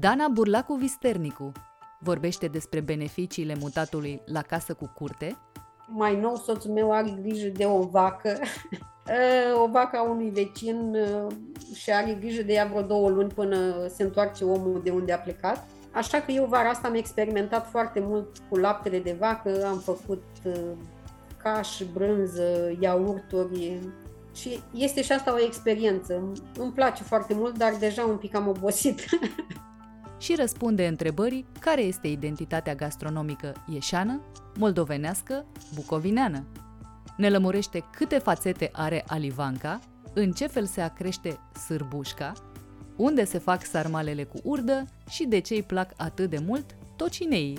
Dana Burlacu Visternicu vorbește despre beneficiile mutatului la casă cu curte. Mai nou, soțul meu are grijă de o vacă, o vacă a unui vecin și are grijă de ea vreo două luni până se întoarce omul de unde a plecat. Așa că eu vara asta am experimentat foarte mult cu laptele de vacă, am făcut caș, brânză, iaurturi și este și asta o experiență. Îmi place foarte mult, dar deja un pic am obosit. și răspunde întrebării care este identitatea gastronomică ieșeană, moldovenească, bucovineană. Ne lămurește câte fațete are alivanca, în ce fel se acrește sârbușca, unde se fac sarmalele cu urdă și de ce îi plac atât de mult tocineii.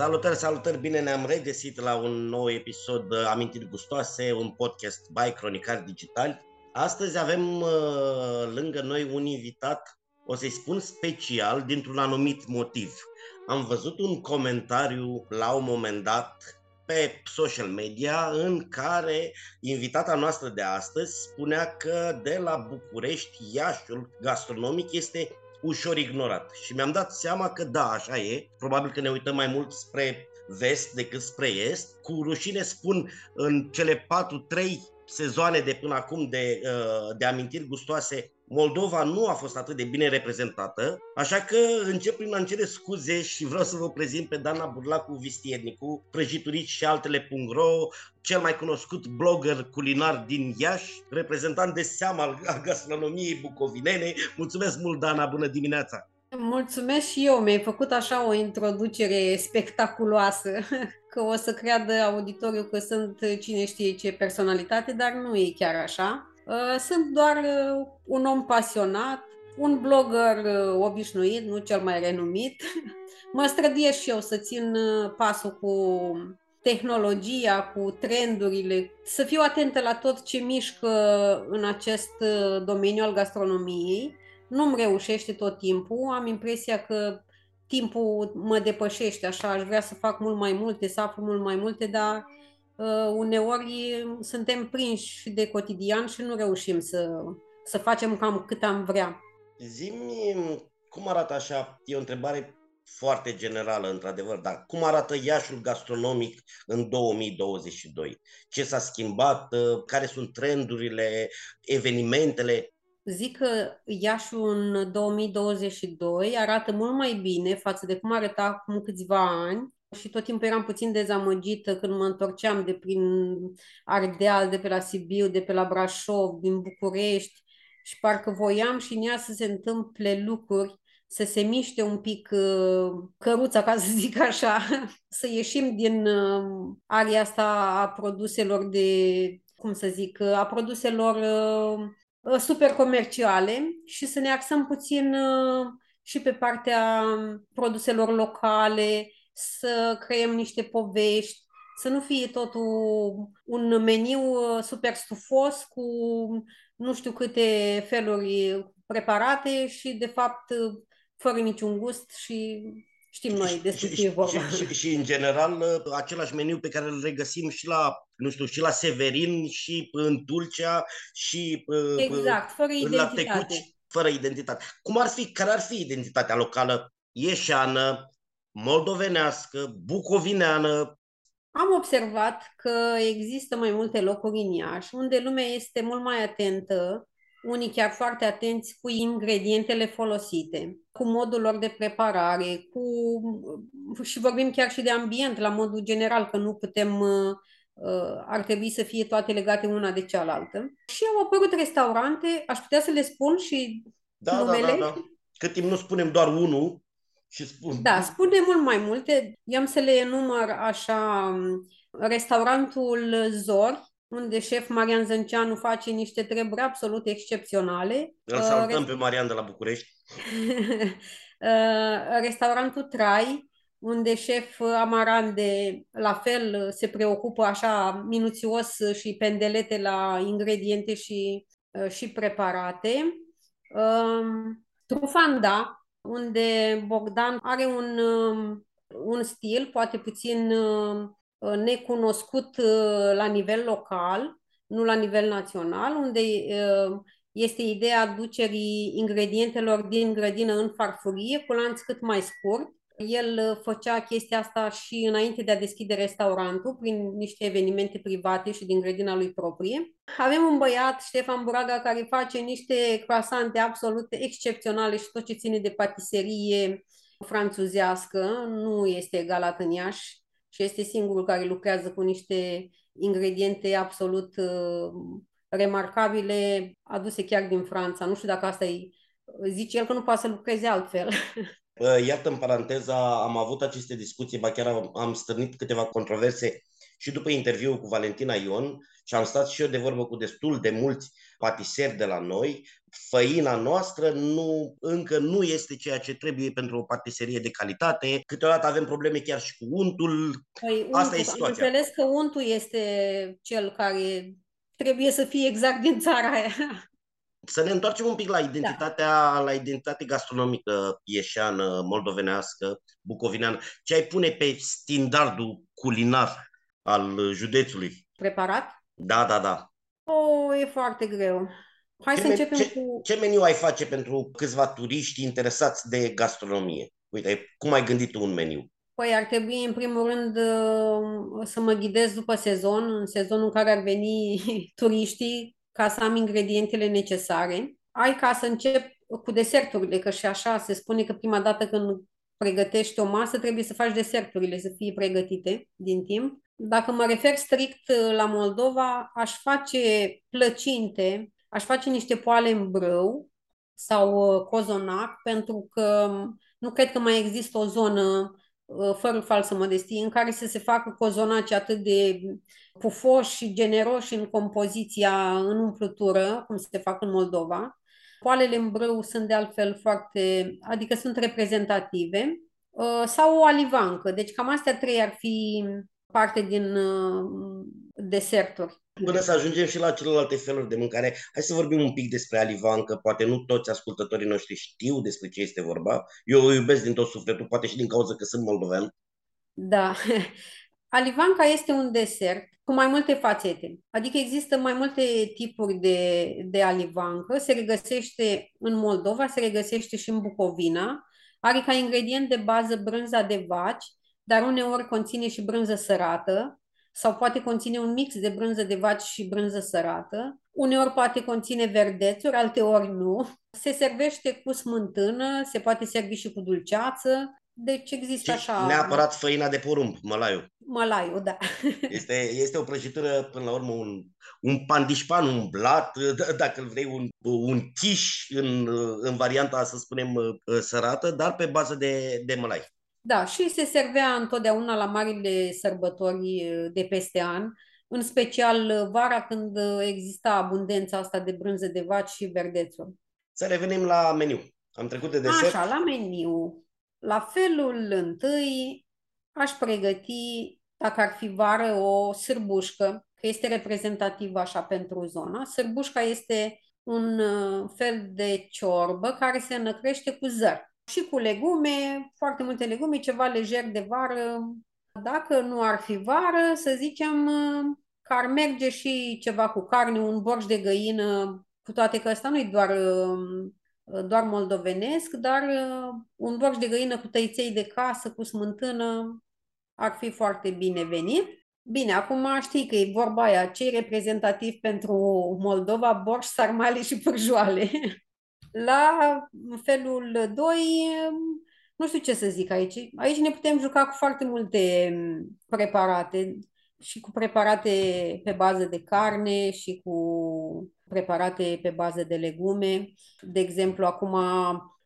Salutări, salutări, bine ne-am regăsit la un nou episod Amintiri Gustoase, un podcast by Cronicar Digital. Astăzi avem uh, lângă noi un invitat, o să-i spun special, dintr-un anumit motiv. Am văzut un comentariu la un moment dat pe social media în care invitata noastră de astăzi spunea că de la București, Iașul gastronomic este ușor ignorat. Și mi-am dat seama că da, așa e. Probabil că ne uităm mai mult spre vest decât spre est. Cu rușine spun în cele 4-3 sezoane de până acum de, uh, de amintiri gustoase Moldova nu a fost atât de bine reprezentată, așa că încep prin a-mi cere scuze și vreau să vă prezint pe Dana Burlacu Vistiernicu, prăjiturici și altele.ro, cel mai cunoscut blogger culinar din Iași, reprezentant de seama al gastronomiei bucovinene. Mulțumesc mult, Dana, bună dimineața! Mulțumesc și eu, mi-ai făcut așa o introducere spectaculoasă, că o să creadă auditoriul că sunt cine știe ce personalitate, dar nu e chiar așa. Uh, sunt doar uh, un om pasionat, un blogger uh, obișnuit, nu cel mai renumit. Mă străduiesc și eu să țin pasul cu tehnologia, cu trendurile, să fiu atentă la tot ce mișcă în acest domeniu al gastronomiei. Nu-mi reușește tot timpul, am impresia că timpul mă depășește așa, aș vrea să fac mult mai multe, să aflu mult mai multe, dar uh, uneori suntem prinși de cotidian și nu reușim să, să facem cam cât am vrea. Zimi, cum arată așa, e o întrebare foarte generală, într-adevăr, dar cum arată Iașul gastronomic în 2022? Ce s-a schimbat? Care sunt trendurile, evenimentele? Zic că Iașul în 2022 arată mult mai bine față de cum arăta acum câțiva ani și tot timpul eram puțin dezamăgită când mă întorceam de prin Ardeal, de pe la Sibiu, de pe la Brașov, din București. Și parcă voiam și în ea să se întâmple lucruri, să se miște un pic uh, căruța, ca să zic așa, să ieșim din uh, aria asta a produselor de, cum să zic, a produselor uh, super comerciale și să ne axăm puțin și pe partea produselor locale, să creăm niște povești, să nu fie totul un meniu uh, super stufos cu nu știu câte feluri preparate și, de fapt, fără niciun gust și știm noi despre ce e vorba. Și, și, și, în general, același meniu pe care îl regăsim și la, nu știu, și la Severin, și în Tulcea, și exact, fără identitate. la Tecuci, fără identitate. Cum ar fi, care ar fi identitatea locală ieșeană, moldovenească, bucovineană, am observat că există mai multe locuri în Iași unde lumea este mult mai atentă, unii chiar foarte atenți cu ingredientele folosite, cu modul lor de preparare, cu și vorbim chiar și de ambient la modul general, că nu putem uh, ar trebui să fie toate legate una de cealaltă. Și au apărut restaurante, aș putea să le spun și da, numele. Da, da, da. Cât timp nu spunem doar unul, și spun. Da, spune mult mai multe. I-am să le enumăr așa restaurantul Zor, unde șef Marian Zânceanu face niște treburi absolut excepționale. Îl salutăm uh, pe Marian de la București. Uh, restaurantul Trai, unde șef Amarande la fel se preocupă așa minuțios și pendelete la ingrediente și, uh, și preparate. Trufanda, unde Bogdan are un, um, un stil poate puțin um, necunoscut uh, la nivel local, nu la nivel național, unde um, este ideea aducerii ingredientelor din grădină în farfurie cu lanț cât mai scurt el uh, făcea chestia asta și înainte de a deschide restaurantul, prin niște evenimente private și din grădina lui proprie. Avem un băiat, Ștefan Buraga, care face niște croasante absolut excepționale și tot ce ține de patiserie franțuzească. Nu este egalat în Iași și este singurul care lucrează cu niște ingrediente absolut uh, remarcabile aduse chiar din Franța. Nu știu dacă asta e zice el că nu poate să lucreze altfel. Iată, în paranteza, am avut aceste discuții, ba chiar am, am stârnit câteva controverse și după interviul cu Valentina Ion și am stat și eu de vorbă cu destul de mulți patiseri de la noi. Făina noastră nu, încă nu este ceea ce trebuie pentru o patiserie de calitate. Câteodată avem probleme chiar și cu untul. Păi, untul Asta e situația. Am înțeles că untul este cel care trebuie să fie exact din țara aia. Să ne întoarcem un pic la identitatea, da. la identitatea gastronomică ieșeană, moldovenească, bucovineană. Ce ai pune pe standardul culinar al județului? Preparat? Da, da, da. Oh, e foarte greu. Hai ce să începem ce, cu... Ce meniu ai face pentru câțiva turiști interesați de gastronomie? Uite, cum ai gândit tu un meniu? Păi ar trebui, în primul rând, uh, să mă ghidez după sezon, în sezonul în care ar veni turiștii, ca să am ingredientele necesare. Ai ca să încep cu deserturile, că și așa se spune că prima dată când pregătești o masă trebuie să faci deserturile să fie pregătite din timp. Dacă mă refer strict la Moldova, aș face plăcinte, aș face niște poale în brâu sau uh, cozonac, pentru că nu cred că mai există o zonă Uh, fără falsă modestie, în care să se facă cozonaci atât de pufoși și generoși în compoziția, în umplutură, cum se fac în Moldova. Poalele în brâu sunt de altfel foarte, adică sunt reprezentative, uh, sau o alivancă. Deci cam astea trei ar fi parte din uh, deserturi. Până să ajungem și la celelalte feluri de mâncare, hai să vorbim un pic despre alivancă. Poate nu toți ascultătorii noștri știu despre ce este vorba. Eu o iubesc din tot sufletul, poate și din cauza că sunt moldovean. Da. Alivanca este un desert cu mai multe fațete. Adică există mai multe tipuri de, de alivancă. Se regăsește în Moldova, se regăsește și în Bucovina. Are ca ingredient de bază brânza de vaci, dar uneori conține și brânză sărată sau poate conține un mix de brânză de vaci și brânză sărată. Uneori poate conține verdețuri, alteori nu. Se servește cu smântână, se poate servi și cu dulceață. Deci există așa... Neapărat făina de porumb, mălaiu. Mălaiu, da. Este, este o prăjitură, până la urmă, un, un pandișpan umblat, dacă îl vrei, un, un chiș în, în varianta, să spunem, sărată, dar pe bază de, de mălai. Da, și se servea întotdeauna la marile sărbători de peste an, în special vara când exista abundența asta de brânză de vaci și verdețuri. Să revenim la meniu. Am trecut de desert. Așa, la meniu. La felul întâi aș pregăti, dacă ar fi vară, o sârbușcă, că este reprezentativă așa pentru zona. Sârbușca este un uh, fel de ciorbă care se înăcrește cu zăr și cu legume, foarte multe legume, ceva lejer de vară. Dacă nu ar fi vară, să zicem uh, că ar merge și ceva cu carne, un borș de găină, cu toate că ăsta nu e doar, uh, doar moldovenesc, dar un borș de găină cu tăiței de casă, cu smântână, ar fi foarte binevenit. Bine, acum știi că e vorba aia, ce e reprezentativ pentru Moldova, borș, sarmale și pârjoale. La felul 2, nu știu ce să zic aici. Aici ne putem juca cu foarte multe preparate și cu preparate pe bază de carne și cu preparate pe bază de legume. De exemplu, acum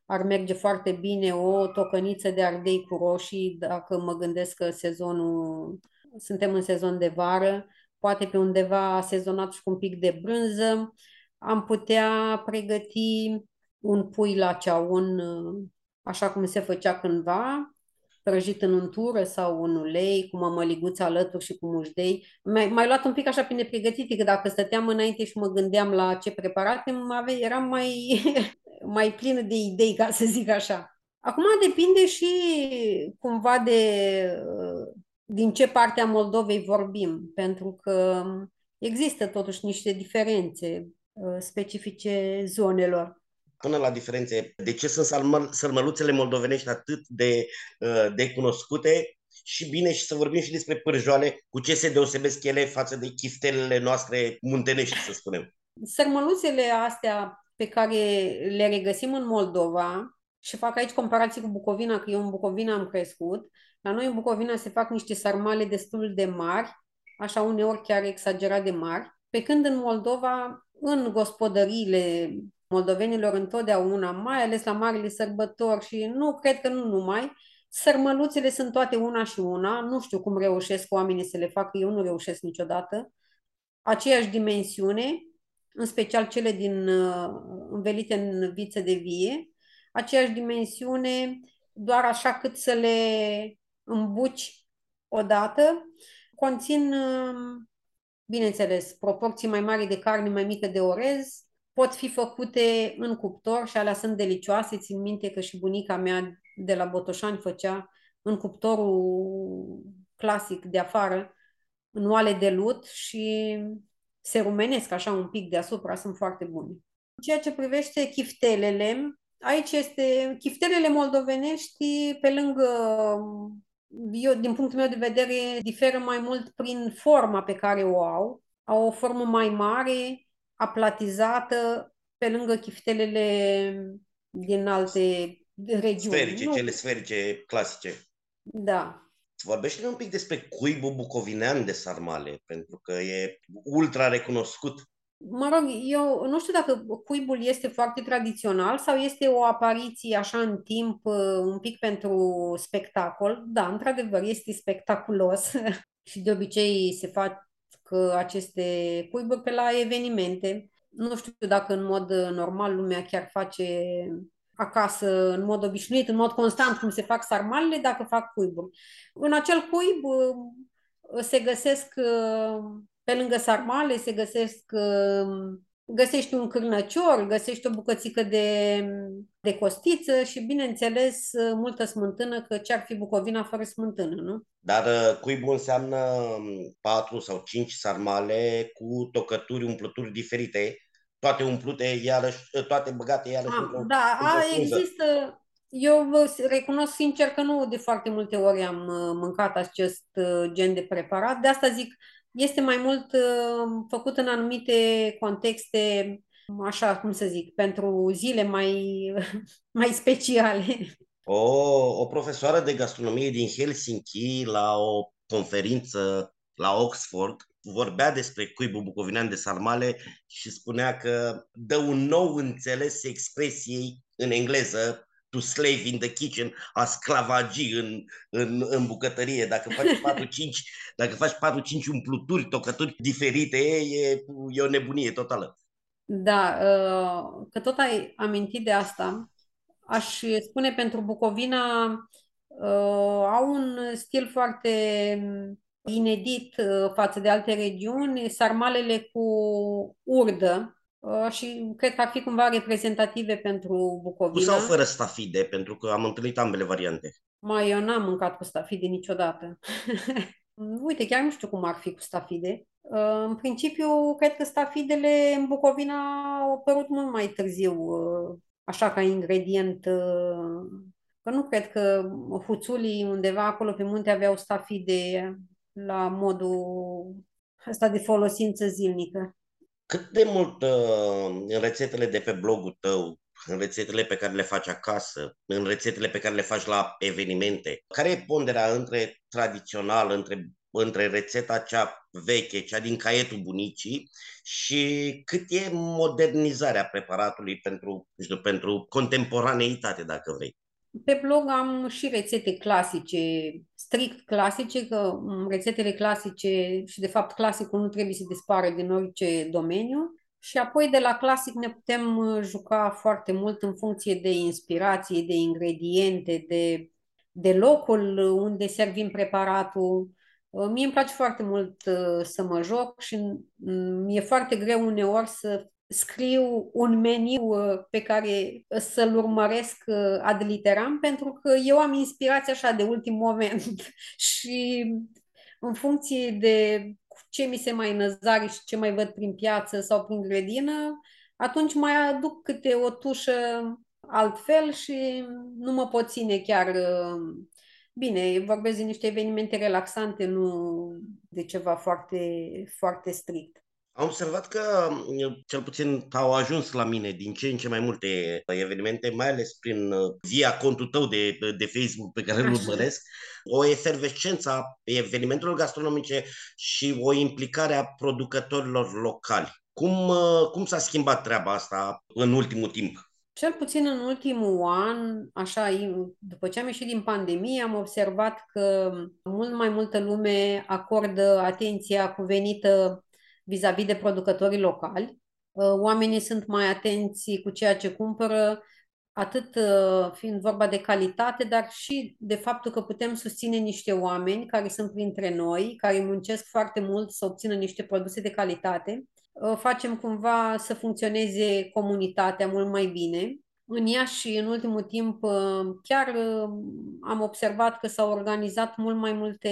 ar merge foarte bine o tocăniță de ardei cu roșii, dacă mă gândesc că sezonul suntem în sezon de vară, poate pe undeva sezonat și cu un pic de brânză, am putea pregăti un pui la ceaun, așa cum se făcea cândva, prăjit în untură sau în ulei, cu mămăliguță alături și cu mușdei. Mai, mai luat un pic așa pe nepregătite, că dacă stăteam înainte și mă gândeam la ce preparate, eram mai, mai plină de idei, ca să zic așa. Acum depinde și cumva de din ce parte a Moldovei vorbim, pentru că există totuși niște diferențe uh, specifice zonelor. Până la diferențe, de ce sunt sărmăluțele moldovenești atât de, uh, de cunoscute și bine și să vorbim și despre pârjoale, cu ce se deosebesc ele față de chiftelele noastre muntenești, să spunem. Sărmăluțele astea pe care le regăsim în Moldova, și fac aici comparații cu Bucovina, că eu în Bucovina am crescut, la noi în Bucovina se fac niște sarmale destul de mari, așa uneori chiar exagerat de mari, pe când în Moldova, în gospodăriile moldovenilor întotdeauna, mai ales la marile sărbători și nu cred că nu numai, sărmăluțele sunt toate una și una, nu știu cum reușesc oamenii să le facă, eu nu reușesc niciodată, aceeași dimensiune, în special cele din uh, învelite în viță de vie, aceeași dimensiune, doar așa cât să le îmbuci odată, conțin, um, bineînțeles, proporții mai mari de carne, mai mică de orez, pot fi făcute în cuptor și alea sunt delicioase. Țin minte că și bunica mea de la Botoșani făcea în cuptorul clasic de afară, în oale de lut și se rumenesc așa un pic deasupra, sunt foarte bune. În ceea ce privește chiftelele, aici este chiftelele moldovenești, pe lângă eu, din punctul meu de vedere, diferă mai mult prin forma pe care o au. Au o formă mai mare, aplatizată, pe lângă chiftelele din alte regiuni. Sferice, nu? cele sferice clasice. Da. Vorbește un pic despre cuibul bucovinean de sarmale, pentru că e ultra recunoscut mă rog, eu nu știu dacă cuibul este foarte tradițional sau este o apariție așa în timp, uh, un pic pentru spectacol. Da, într-adevăr, este spectaculos și de obicei se fac aceste cuiburi pe la evenimente. Nu știu dacă în mod normal lumea chiar face acasă, în mod obișnuit, în mod constant, cum se fac sarmalele, dacă fac cuiburi. În acel cuib uh, se găsesc uh, pe lângă sarmale se găsesc, um, găsești un cârnăcior, găsești o bucățică de, de costiță și, bineînțeles, multă smântână, că ce-ar fi Bucovina fără smântână, nu? Dar uh, cuibul înseamnă um, patru sau cinci sarmale cu tocături, umplături diferite, toate umplute, iarăși, uh, toate băgate iarăși a, ah, Da, a, există, eu vă recunosc sincer că nu de foarte multe ori am uh, mâncat acest gen de preparat, de asta zic, este mai mult uh, făcut în anumite contexte, așa cum să zic, pentru zile mai, mai speciale. O, o profesoară de gastronomie din Helsinki, la o conferință la Oxford, vorbea despre cuibul bucovinean de sarmale și spunea că dă un nou înțeles expresiei în engleză to slave in the kitchen, a sclavagi în, în, în bucătărie. Dacă faci 4-5 dacă faci 4-5 umpluturi, tocături diferite, e, e o nebunie totală. Da, uh, că tot ai amintit de asta, aș spune pentru Bucovina uh, au un stil foarte inedit uh, față de alte regiuni, sarmalele cu urdă, uh, și cred că ar fi cumva reprezentative pentru Bucovina. Cu sau fără stafide, pentru că am întâlnit ambele variante. Mai eu n-am mâncat cu stafide niciodată. Uite, chiar nu știu cum ar fi cu stafide. Uh, în principiu, cred că stafidele în Bucovina au apărut mult mai târziu, uh, așa ca ingredient. Uh, că nu cred că huțulii undeva acolo pe munte aveau stafide la modul ăsta de folosință zilnică. Cât de mult în rețetele de pe blogul tău în rețetele pe care le faci acasă, în rețetele pe care le faci la evenimente. Care e ponderea între tradițional, între, între rețeta cea veche, cea din caietul bunicii și cât e modernizarea preparatului pentru, nu știu, pentru contemporaneitate, dacă vrei? Pe blog am și rețete clasice, strict clasice, că rețetele clasice și de fapt clasicul nu trebuie să dispară din orice domeniu. Și apoi de la clasic ne putem uh, juca foarte mult în funcție de inspirație, de ingrediente, de, de locul unde servim preparatul. Uh, mie îmi place foarte mult uh, să mă joc și mi-e foarte greu uneori să scriu un meniu pe care să-l urmăresc ad literam, pentru că eu am inspirație așa de ultim moment și în funcție de ce mi se mai năzari și ce mai văd prin piață sau prin grădină, atunci mai aduc câte o tușă altfel și nu mă pot ține chiar uh, bine. Vorbesc de niște evenimente relaxante, nu de ceva foarte, foarte strict. Am observat că, cel puțin, au ajuns la mine din ce în ce mai multe evenimente, mai ales prin uh, via contul tău de, de Facebook pe care îl urmăresc, o efervescență a evenimentelor gastronomice și o implicare a producătorilor locali. Cum, uh, cum s-a schimbat treaba asta în ultimul timp? Cel puțin în ultimul an, așa, după ce am ieșit din pandemie, am observat că mult mai multă lume acordă atenția cuvenită vis-a-vis de producătorii locali. Uh, oamenii sunt mai atenți cu ceea ce cumpără, atât uh, fiind vorba de calitate, dar și de faptul că putem susține niște oameni care sunt printre noi, care muncesc foarte mult să obțină niște produse de calitate. Uh, facem cumva să funcționeze comunitatea mult mai bine. În Iași, în ultimul timp, chiar am observat că s-au organizat mult mai multe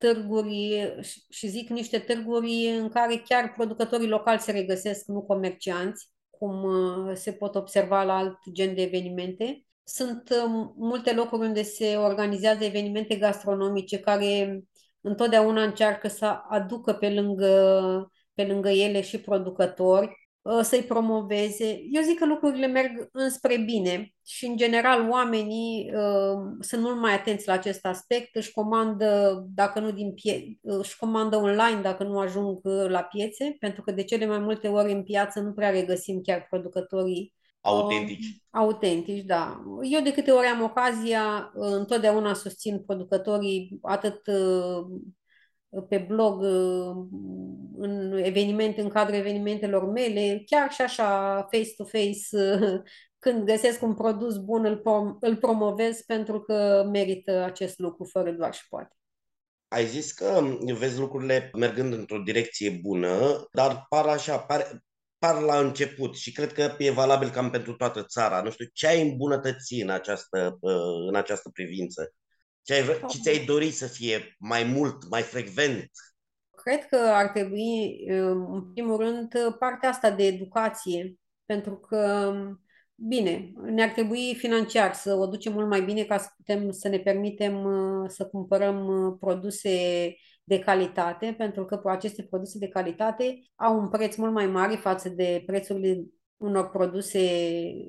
târguri și zic niște târguri în care chiar producătorii locali se regăsesc, nu comercianți, cum uh, se pot observa la alt gen de evenimente. Sunt uh, multe locuri unde se organizează evenimente gastronomice care întotdeauna încearcă să aducă pe lângă, pe lângă ele și producători Uh, să-i promoveze. Eu zic că lucrurile merg înspre bine și, în general, oamenii uh, sunt mult mai atenți la acest aspect, își comandă, dacă nu din pie- uh, își comandă online dacă nu ajung uh, la piețe, pentru că de cele mai multe ori în piață nu prea regăsim chiar producătorii Autentici. Uh, autentici, da. Eu de câte ori am ocazia, uh, întotdeauna susțin producătorii atât uh, pe blog, uh, în evenimente, în cadrul evenimentelor mele, chiar și așa, face-to-face, uh, când găsesc un produs bun, îl, prom- îl promovez pentru că merită acest lucru, fără doar și poate. Ai zis că vezi lucrurile mergând într-o direcție bună, dar par așa, par, par la început și cred că e valabil cam pentru toată țara. Nu știu, ce ai îmbunătăți în această, uh, în această privință? Ce, ai, ce ți-ai dori să fie mai mult, mai frecvent? Cred că ar trebui, în primul rând, partea asta de educație, pentru că, bine, ne-ar trebui financiar să o ducem mult mai bine ca să putem să ne permitem să cumpărăm produse de calitate, pentru că aceste produse de calitate au un preț mult mai mare față de prețurile unor produse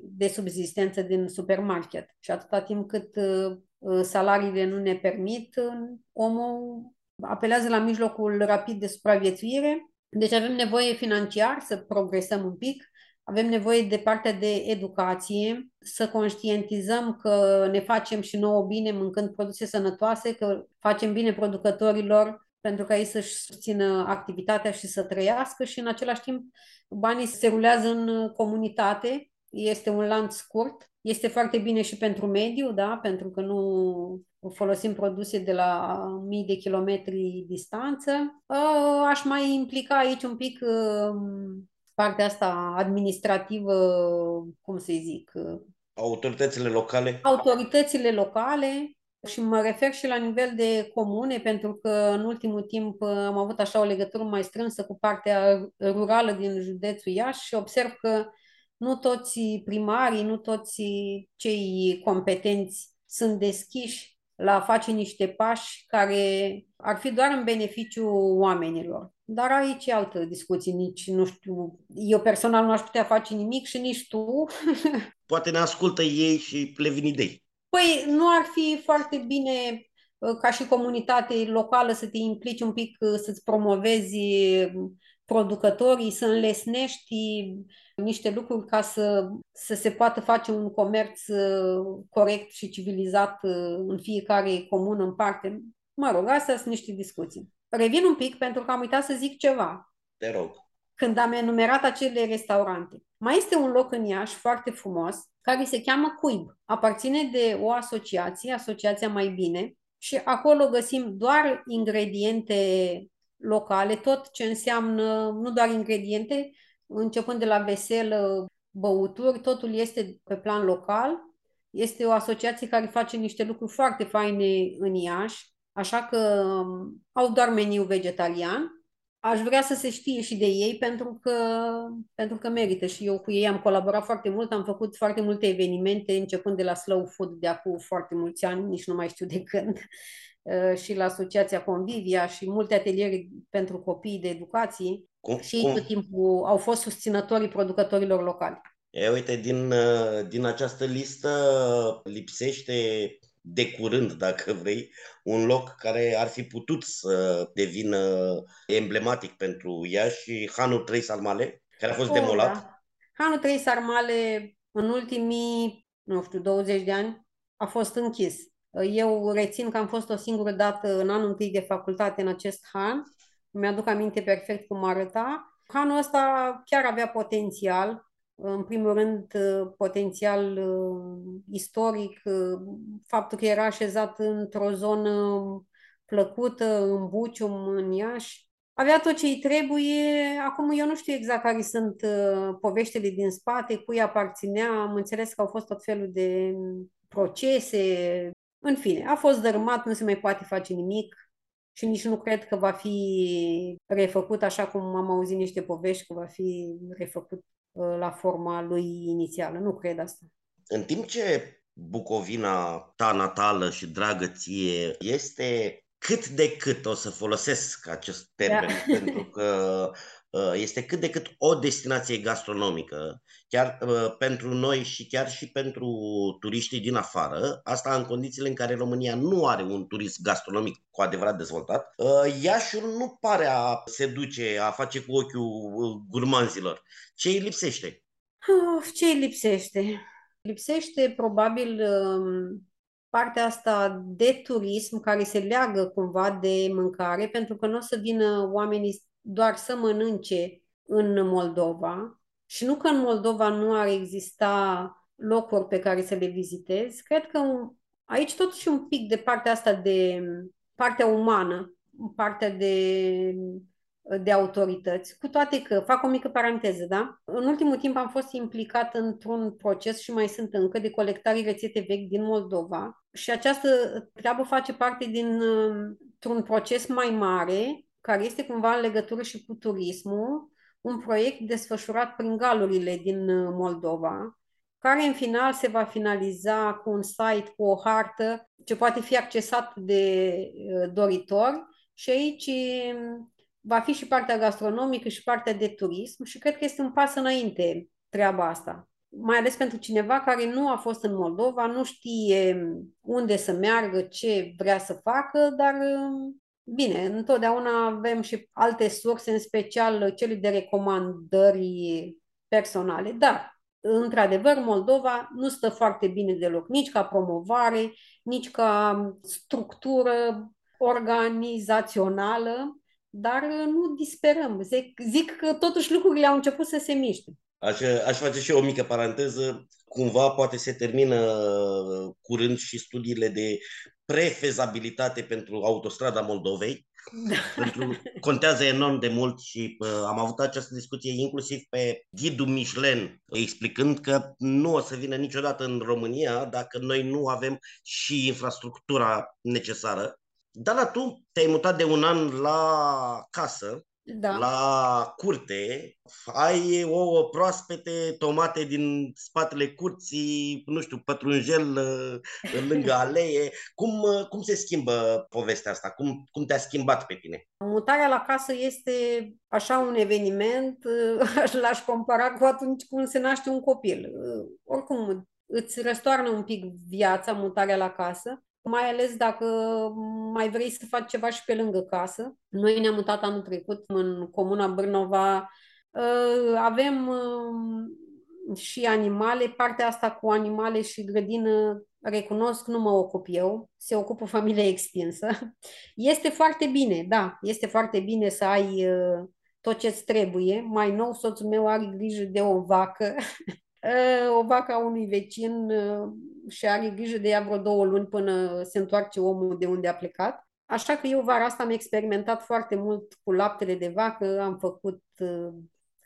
de subsistență din supermarket. Și atâta timp cât Uh, salariile nu ne permit, uh, omul apelează la mijlocul rapid de supraviețuire. Deci avem nevoie financiar să progresăm un pic, avem nevoie de partea de educație, să conștientizăm că ne facem și nouă bine mâncând produse sănătoase, că facem bine producătorilor pentru ca ei să-și susțină activitatea și să trăiască și în același timp banii se rulează în comunitate, este un lanț scurt este foarte bine și pentru mediu, da? pentru că nu folosim produse de la mii de kilometri distanță. Aș mai implica aici un pic partea asta administrativă, cum să zic, autoritățile locale? Autoritățile locale și mă refer și la nivel de comune, pentru că în ultimul timp am avut așa o legătură mai strânsă cu partea rurală din județul Iași și observ că nu toți primarii, nu toți cei competenți sunt deschiși la a face niște pași care ar fi doar în beneficiu oamenilor. Dar aici e altă discuție, nici nu știu, eu personal nu aș putea face nimic și nici tu. Poate ne ascultă ei și le vin idei. Păi nu ar fi foarte bine uh, ca și comunitate locală să te implici un pic, uh, să-ți promovezi producătorii, să înlesnești niște lucruri ca să, să se poată face un comerț uh, corect și civilizat în fiecare comună în parte. Mă rog, astea sunt niște discuții. Revin un pic pentru că am uitat să zic ceva. Te rog. Când am enumerat acele restaurante. Mai este un loc în Iași foarte frumos, care se cheamă Cuib. Aparține de o asociație, Asociația Mai Bine, și acolo găsim doar ingrediente locale, tot ce înseamnă, nu doar ingrediente, începând de la veselă, băuturi, totul este pe plan local. Este o asociație care face niște lucruri foarte faine în Iași, așa că um, au doar meniu vegetarian aș vrea să se știe și de ei pentru că, pentru că merită și eu cu ei am colaborat foarte mult, am făcut foarte multe evenimente începând de la Slow Food de acum foarte mulți ani, nici nu mai știu de când, uh, și la Asociația Convivia și multe ateliere pentru copii de educație cum, și ei cum? tot timpul au fost susținătorii producătorilor locali. E, uite, din, uh, din această listă lipsește de curând, dacă vrei, un loc care ar fi putut să devină emblematic pentru ea și Hanul 3 Sarmale, care a fost oh, demolat. Da. Hanul 3 Sarmale, în ultimii, nu știu, 20 de ani, a fost închis. Eu rețin că am fost o singură dată în anul întâi de facultate în acest Han. Mi-aduc aminte perfect cum arăta. Hanul ăsta chiar avea potențial în primul rând, uh, potențial uh, istoric, uh, faptul că era așezat într-o zonă plăcută, în Bucium, în Iași. Avea tot ce îi trebuie. Acum eu nu știu exact care sunt poveștile din spate, cui aparținea. Am înțeles că au fost tot felul de procese. În fine, a fost dărâmat, nu se mai poate face nimic și nici nu cred că va fi refăcut așa cum am auzit niște povești că va fi refăcut Uh, la forma lui inițială. Nu cred asta. În timp ce Bucovina ta natală și dragă ție este cât de cât, o să folosesc acest termen, da. pentru că uh, este cât de cât o destinație gastronomică, chiar uh, pentru noi și chiar și pentru turiștii din afară, asta în condițiile în care România nu are un turism gastronomic cu adevărat dezvoltat, Iașiul nu pare a se duce, a face cu ochiul gurmanzilor. Ce îi lipsește? Ce îi lipsește? Lipsește probabil um, partea asta de turism care se leagă cumva de mâncare, pentru că nu o să vină oamenii doar să mănânce în Moldova și nu că în Moldova nu ar exista locuri pe care să le vizitezi. Cred că aici totuși un pic de partea asta de partea umană, partea de de autorități, cu toate că, fac o mică paranteză, da? În ultimul timp am fost implicat într-un proces și mai sunt încă de colectare rețete vechi din Moldova și această treabă face parte dintr-un proces mai mare care este cumva în legătură și cu turismul, un proiect desfășurat prin galurile din Moldova, care în final se va finaliza cu un site, cu o hartă ce poate fi accesat de uh, doritori și aici va fi și partea gastronomică și partea de turism și cred că este un pas înainte treaba asta. Mai ales pentru cineva care nu a fost în Moldova, nu știe unde să meargă, ce vrea să facă, dar bine, întotdeauna avem și alte surse, în special cele de recomandări personale, dar într-adevăr, Moldova nu stă foarte bine deloc, nici ca promovare, nici ca structură organizațională dar uh, nu disperăm. Zic, zic că totuși lucrurile au început să se miște. Aș, aș face și eu o mică paranteză. Cumva poate se termină uh, curând și studiile de prefezabilitate pentru autostrada Moldovei. Da. Pentru, contează enorm de mult și uh, am avut această discuție inclusiv pe ghidul Michelin, explicând că nu o să vină niciodată în România dacă noi nu avem și infrastructura necesară. Dar tu te-ai mutat de un an la casă da. la curte, ai ouă proaspete, tomate din spatele curții, nu știu, pătrunjel uh, lângă alee. Cum, uh, cum se schimbă povestea asta? Cum, cum te-a schimbat pe tine? Mutarea la casă este așa un eveniment, uh, l-aș compara cu atunci când se naște un copil. Oricum, îți răstoarnă un pic viața, mutarea la casă, mai ales dacă mai vrei să faci ceva și pe lângă casă. Noi ne-am mutat anul trecut în comuna Brnova. Uh, avem uh, și animale. Partea asta cu animale și grădină, recunosc, nu mă ocup eu. Se ocupă familia extinsă. Este foarte bine, da, este foarte bine să ai uh, tot ce-ți trebuie. Mai nou, soțul meu are grijă de o vacă o vacă a unui vecin și are grijă de ea vreo două luni până se întoarce omul de unde a plecat. Așa că eu vara asta am experimentat foarte mult cu laptele de vacă, am făcut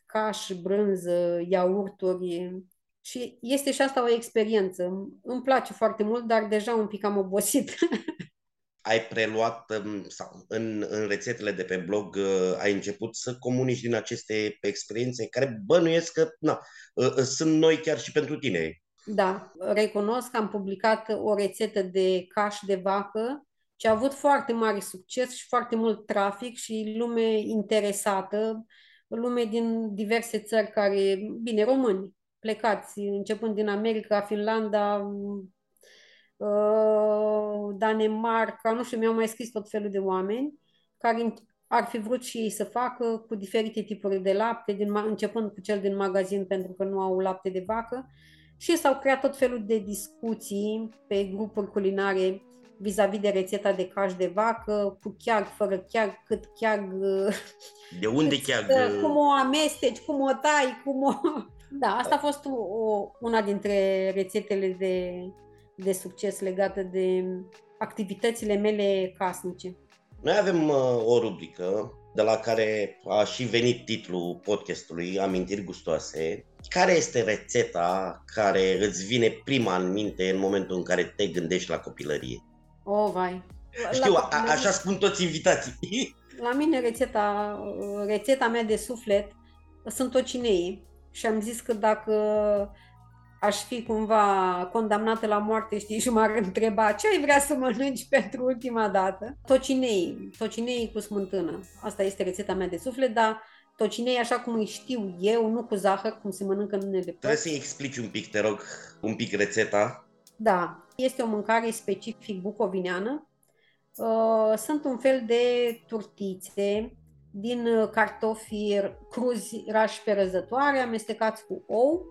caș, brânză, iaurturi și este și asta o experiență. Îmi place foarte mult, dar deja un pic am obosit. ai preluat um, sau în, în rețetele de pe blog uh, ai început să comunici din aceste experiențe care bănuiesc că na, uh, uh, sunt noi chiar și pentru tine. Da, recunosc că am publicat o rețetă de caș de vacă ce a avut foarte mare succes și foarte mult trafic și lume interesată, lume din diverse țări care, bine, români, plecați, începând din America, Finlanda, Uh, Danemarca, nu știu, mi-au mai scris tot felul de oameni care ar fi vrut și ei să facă cu diferite tipuri de lapte, din, începând cu cel din magazin pentru că nu au lapte de vacă și s-au creat tot felul de discuții pe grupuri culinare vis-a-vis de rețeta de caș de vacă, cu chiar, fără chiar, cât chiar... De unde chiar? Cum o amesteci, cum o tai, cum o... Da, asta a fost o, o, una dintre rețetele de de succes legată de activitățile mele casnice. Noi avem uh, o rubrică de la care a și venit titlul podcastului, Amintiri gustoase. Care este rețeta care îți vine prima în minte în momentul în care te gândești la copilărie? Oh, vai! Știu, la, a, așa spun toți invitații. La mine rețeta, rețeta mea de suflet sunt tocinei și am zis că dacă aș fi cumva condamnată la moarte, știi, și m-ar întreba ce ai vrea să mănânci pentru ultima dată. Tocinei, tocinei cu smântână. Asta este rețeta mea de suflet, dar tocinei așa cum îi știu eu, nu cu zahăr, cum se mănâncă în unele Trebuie să-i explici un pic, te rog, un pic rețeta. Da, este o mâncare specific bucovineană. Uh, sunt un fel de turtițe din cartofi cruzi rași pe răzătoare, amestecați cu ou,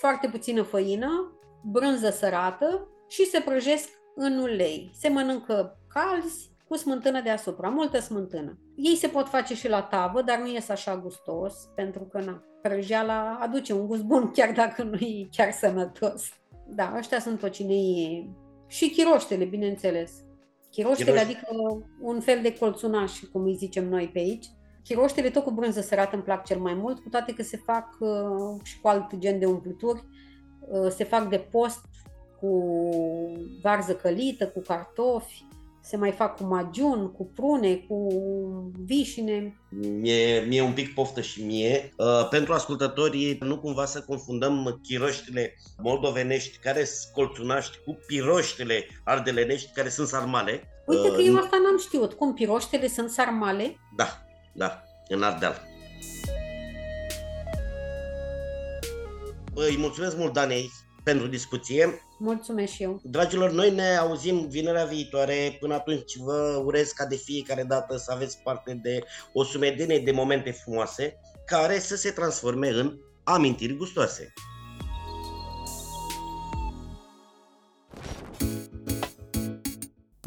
foarte puțină făină, brânză sărată și se prăjesc în ulei. Se mănâncă calzi cu smântână deasupra, multă smântână. Ei se pot face și la tavă, dar nu ies așa gustos, pentru că na, prăjeala aduce un gust bun, chiar dacă nu e chiar sănătos. Da, ăștia sunt tocinei și chiroștele, bineînțeles. Chiroștele, Chiroș... adică un fel de colțunaș, cum îi zicem noi pe aici, Chiroștele tot cu brânză sărată îmi plac cel mai mult, cu toate că se fac uh, și cu alt gen de umpluturi. Uh, se fac de post cu varză călită, cu cartofi, se mai fac cu magiun, cu prune, cu vișine. Mie, mie un pic poftă și mie. Uh, pentru ascultătorii, nu cumva să confundăm chiroștile moldovenești care sunt colțunaști cu piroștele ardelenești care sunt sarmale. Uite că uh, eu asta n-am știut. Cum piroștele sunt sarmale? Da, da, în Ardeal. Îi mulțumesc mult, Danei, pentru discuție. Mulțumesc și eu. Dragilor, noi ne auzim vinerea viitoare. Până atunci vă urez ca de fiecare dată să aveți parte de o sumedenie de momente frumoase care să se transforme în amintiri gustoase.